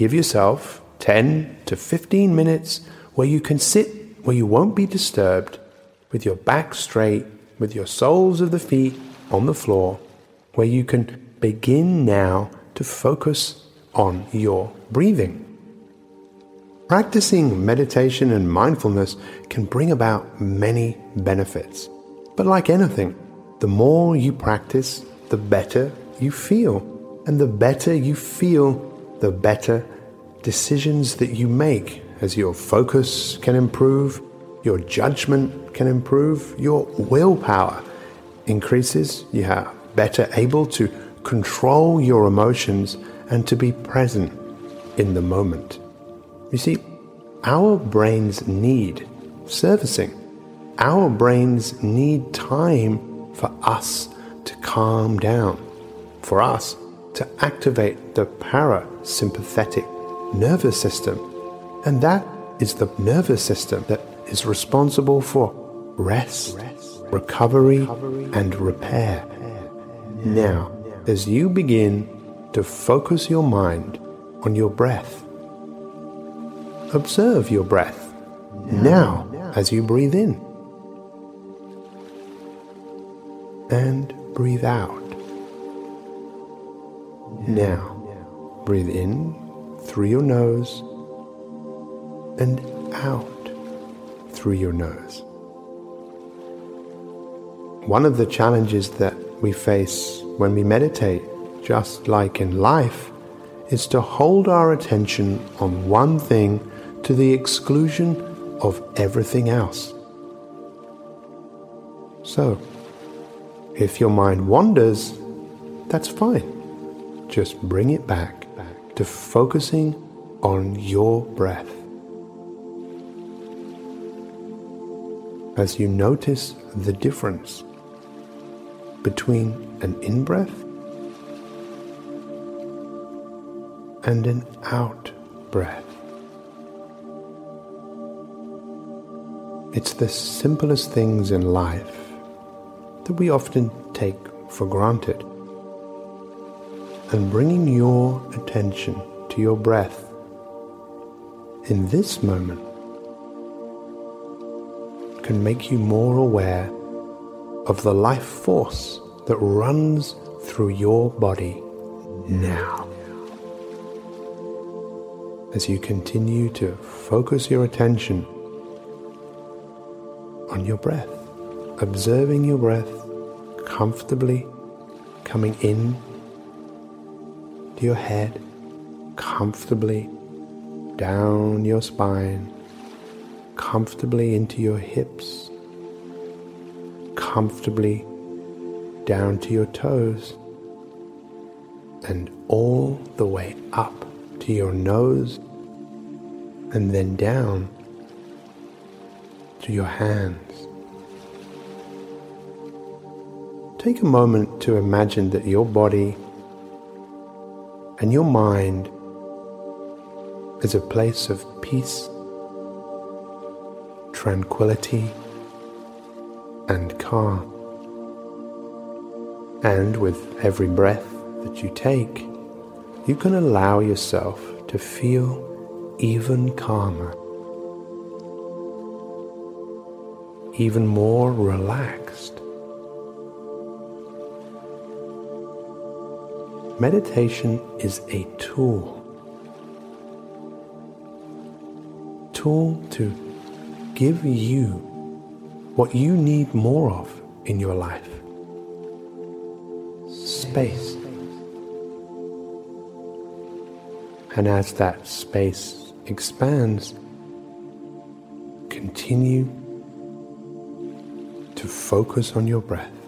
Give yourself 10 to 15 minutes where you can sit where you won't be disturbed, with your back straight, with your soles of the feet on the floor, where you can begin now to focus on your breathing. Practicing meditation and mindfulness can bring about many benefits. But like anything, the more you practice, the better you feel. And the better you feel, the better decisions that you make as your focus can improve, your judgment can improve, your willpower increases, you are better able to control your emotions and to be present in the moment. You see, our brains need servicing. Our brains need time for us to calm down, for us to activate the parasympathetic nervous system and that is the nervous system that is responsible for rest, recovery, and repair. Now, as you begin to focus your mind on your breath, observe your breath now as you breathe in and breathe out. Now, breathe in through your nose and out through your nose. One of the challenges that we face when we meditate, just like in life, is to hold our attention on one thing to the exclusion of everything else. So, if your mind wanders, that's fine. Just bring it back to focusing on your breath. as you notice the difference between an in breath and an out breath. It's the simplest things in life that we often take for granted. And bringing your attention to your breath in this moment can make you more aware of the life force that runs through your body now. As you continue to focus your attention on your breath, observing your breath comfortably coming in your head, comfortably down your spine comfortably into your hips, comfortably down to your toes, and all the way up to your nose, and then down to your hands. Take a moment to imagine that your body and your mind is a place of peace tranquility and calm. And with every breath that you take, you can allow yourself to feel even calmer, even more relaxed. Meditation is a tool. Tool to give you what you need more of in your life space. And as that space expands, continue to focus on your breath.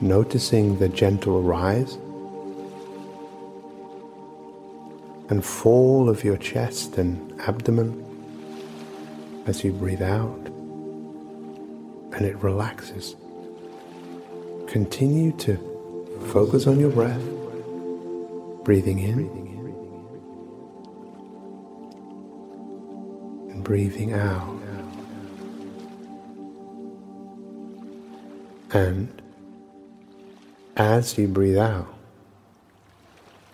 Noticing the gentle rise and fall of your chest and abdomen as you breathe out and it relaxes. Continue to focus on your breath, breathing in and breathing out. And as you breathe out,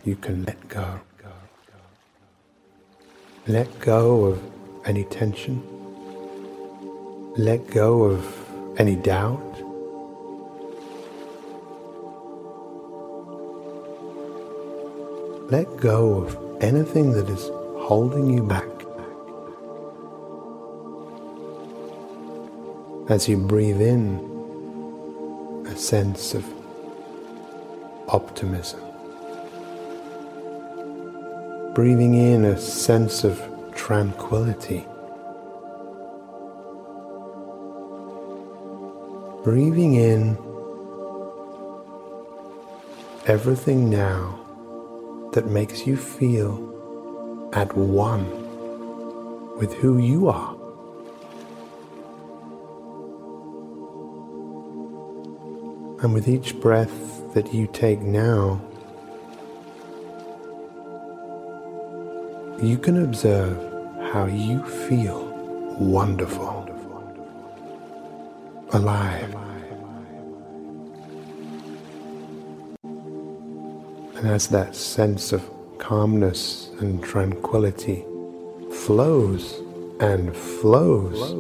you can let go. Let go of any tension. Let go of any doubt. Let go of anything that is holding you back. As you breathe in a sense of optimism. Breathing in a sense of tranquility. Breathing in everything now that makes you feel at one with who you are. And with each breath that you take now, you can observe how you feel wonderful, alive. And as that sense of calmness and tranquility flows and flows,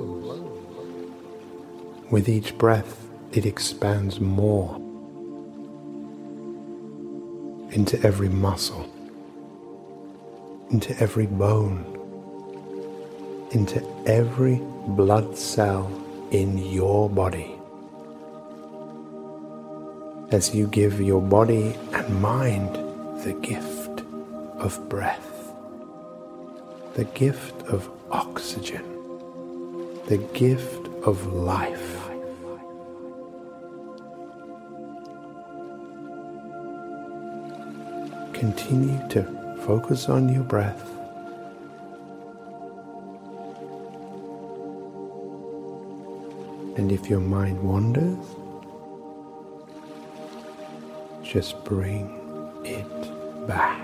with each breath it expands more into every muscle, into every bone, into every blood cell in your body. As you give your body and mind the gift of breath, the gift of oxygen, the gift of life. Continue to focus on your breath. And if your mind wanders, just bring it back.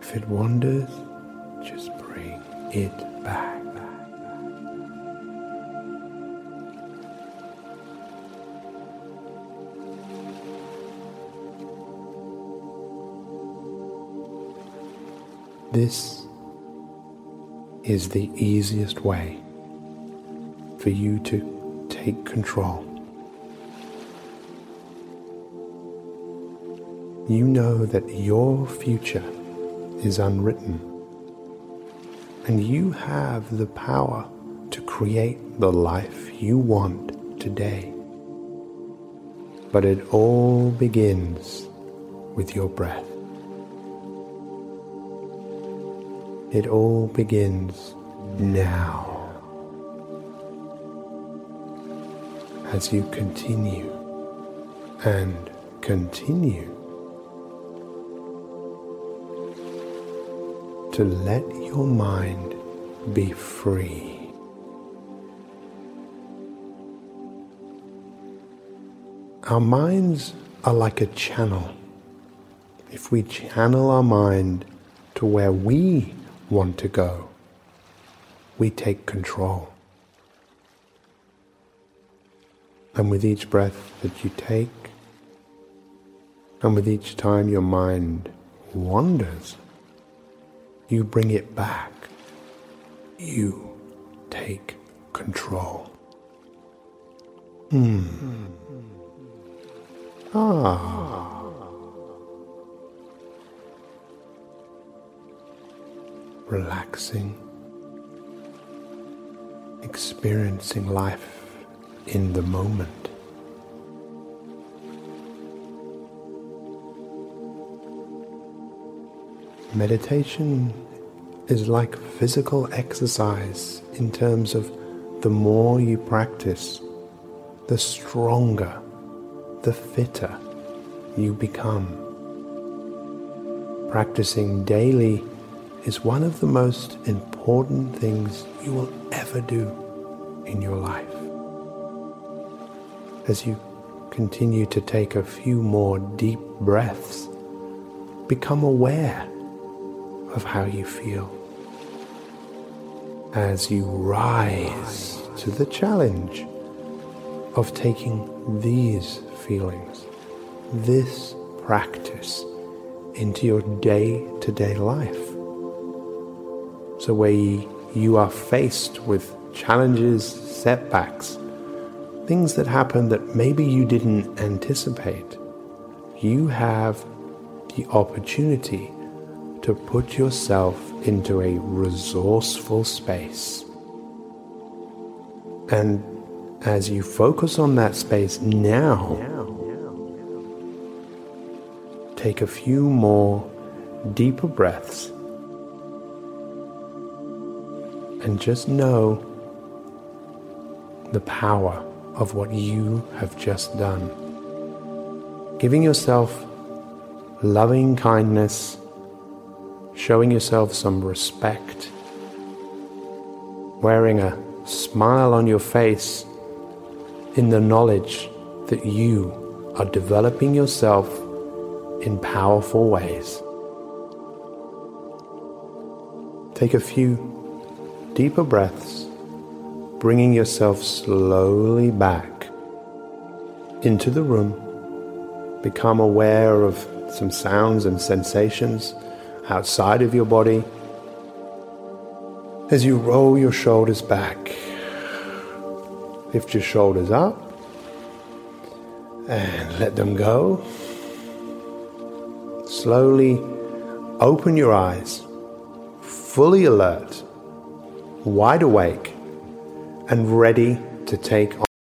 If it wanders, it back. This is the easiest way for you to take control. You know that your future is unwritten, and you have the power to create the life you want today. But it all begins with your breath. It all begins now. As you continue and continue to let your mind be free. Our minds are like a channel. If we channel our mind to where we want to go, we take control. And with each breath that you take, and with each time your mind wanders, you bring it back. You take control. Hmm. Ah. Relaxing, experiencing life in the moment. Meditation is like physical exercise in terms of the more you practice, the stronger, the fitter you become. Practicing daily is one of the most important things you will ever do in your life. As you continue to take a few more deep breaths, become aware of how you feel. As you rise to the challenge of taking these feelings, this practice into your day to day life. So, where you are faced with challenges, setbacks, things that happen that maybe you didn't anticipate, you have the opportunity to put yourself into a resourceful space. And as you focus on that space now, take a few more deeper breaths and just know the power of what you have just done. Giving yourself loving kindness showing yourself some respect, wearing a smile on your face in the knowledge that you are developing yourself in powerful ways. Take a few deeper breaths, bringing yourself slowly back into the room. Become aware of some sounds and sensations outside of your body. As you roll your shoulders back, lift your shoulders up and let them go. Slowly open your eyes, fully alert, wide awake, and ready to take